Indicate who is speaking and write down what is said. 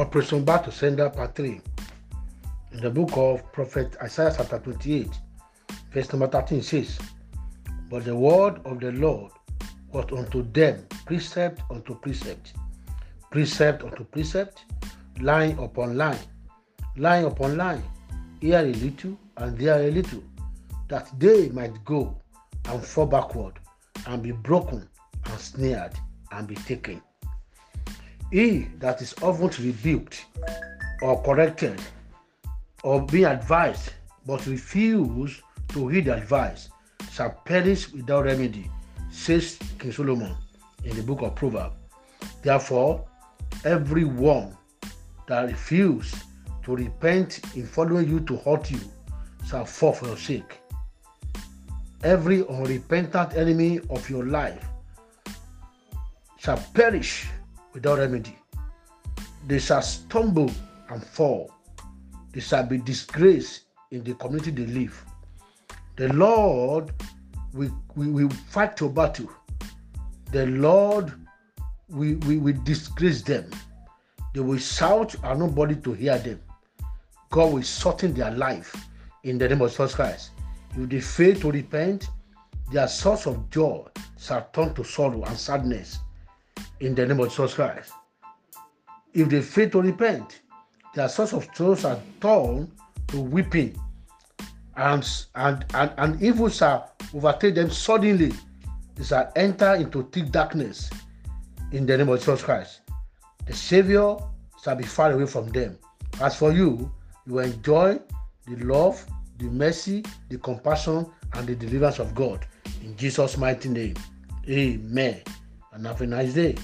Speaker 1: Operation Back to Sender Part 3. In the book of Prophet Isaiah chapter 28, verse number 13 says, But the word of the Lord was unto them precept unto precept, precept unto precept, line upon line, line upon line, here a little and there a little, that they might go and fall backward and be broken and snared and be taken. He that is often rebuked or corrected or being advised but refuse to heed advice shall perish without remedy, says King Solomon in the book of Proverbs. Therefore, everyone that refuses to repent in following you to hurt you shall fall for your sake. Every unrepentant enemy of your life shall perish without remedy. They shall stumble and fall. They shall be disgraced in the community they live. The Lord will, will, will fight your battle. The Lord will, will, will disgrace them. They will shout and nobody to hear them. God will shorten their life in the name of Jesus Christ. If they fail to repent, their source of joy shall turn to sorrow and sadness in the name of Jesus Christ. If they fail to repent, their source of sorrow are torn to weeping, and, and, and, and evil shall overtake them suddenly. They shall enter into thick darkness in the name of Jesus Christ. The Savior shall be far away from them. As for you, you will enjoy the love, the mercy, the compassion, and the deliverance of God. In Jesus' mighty name. Amen. And have a nice day.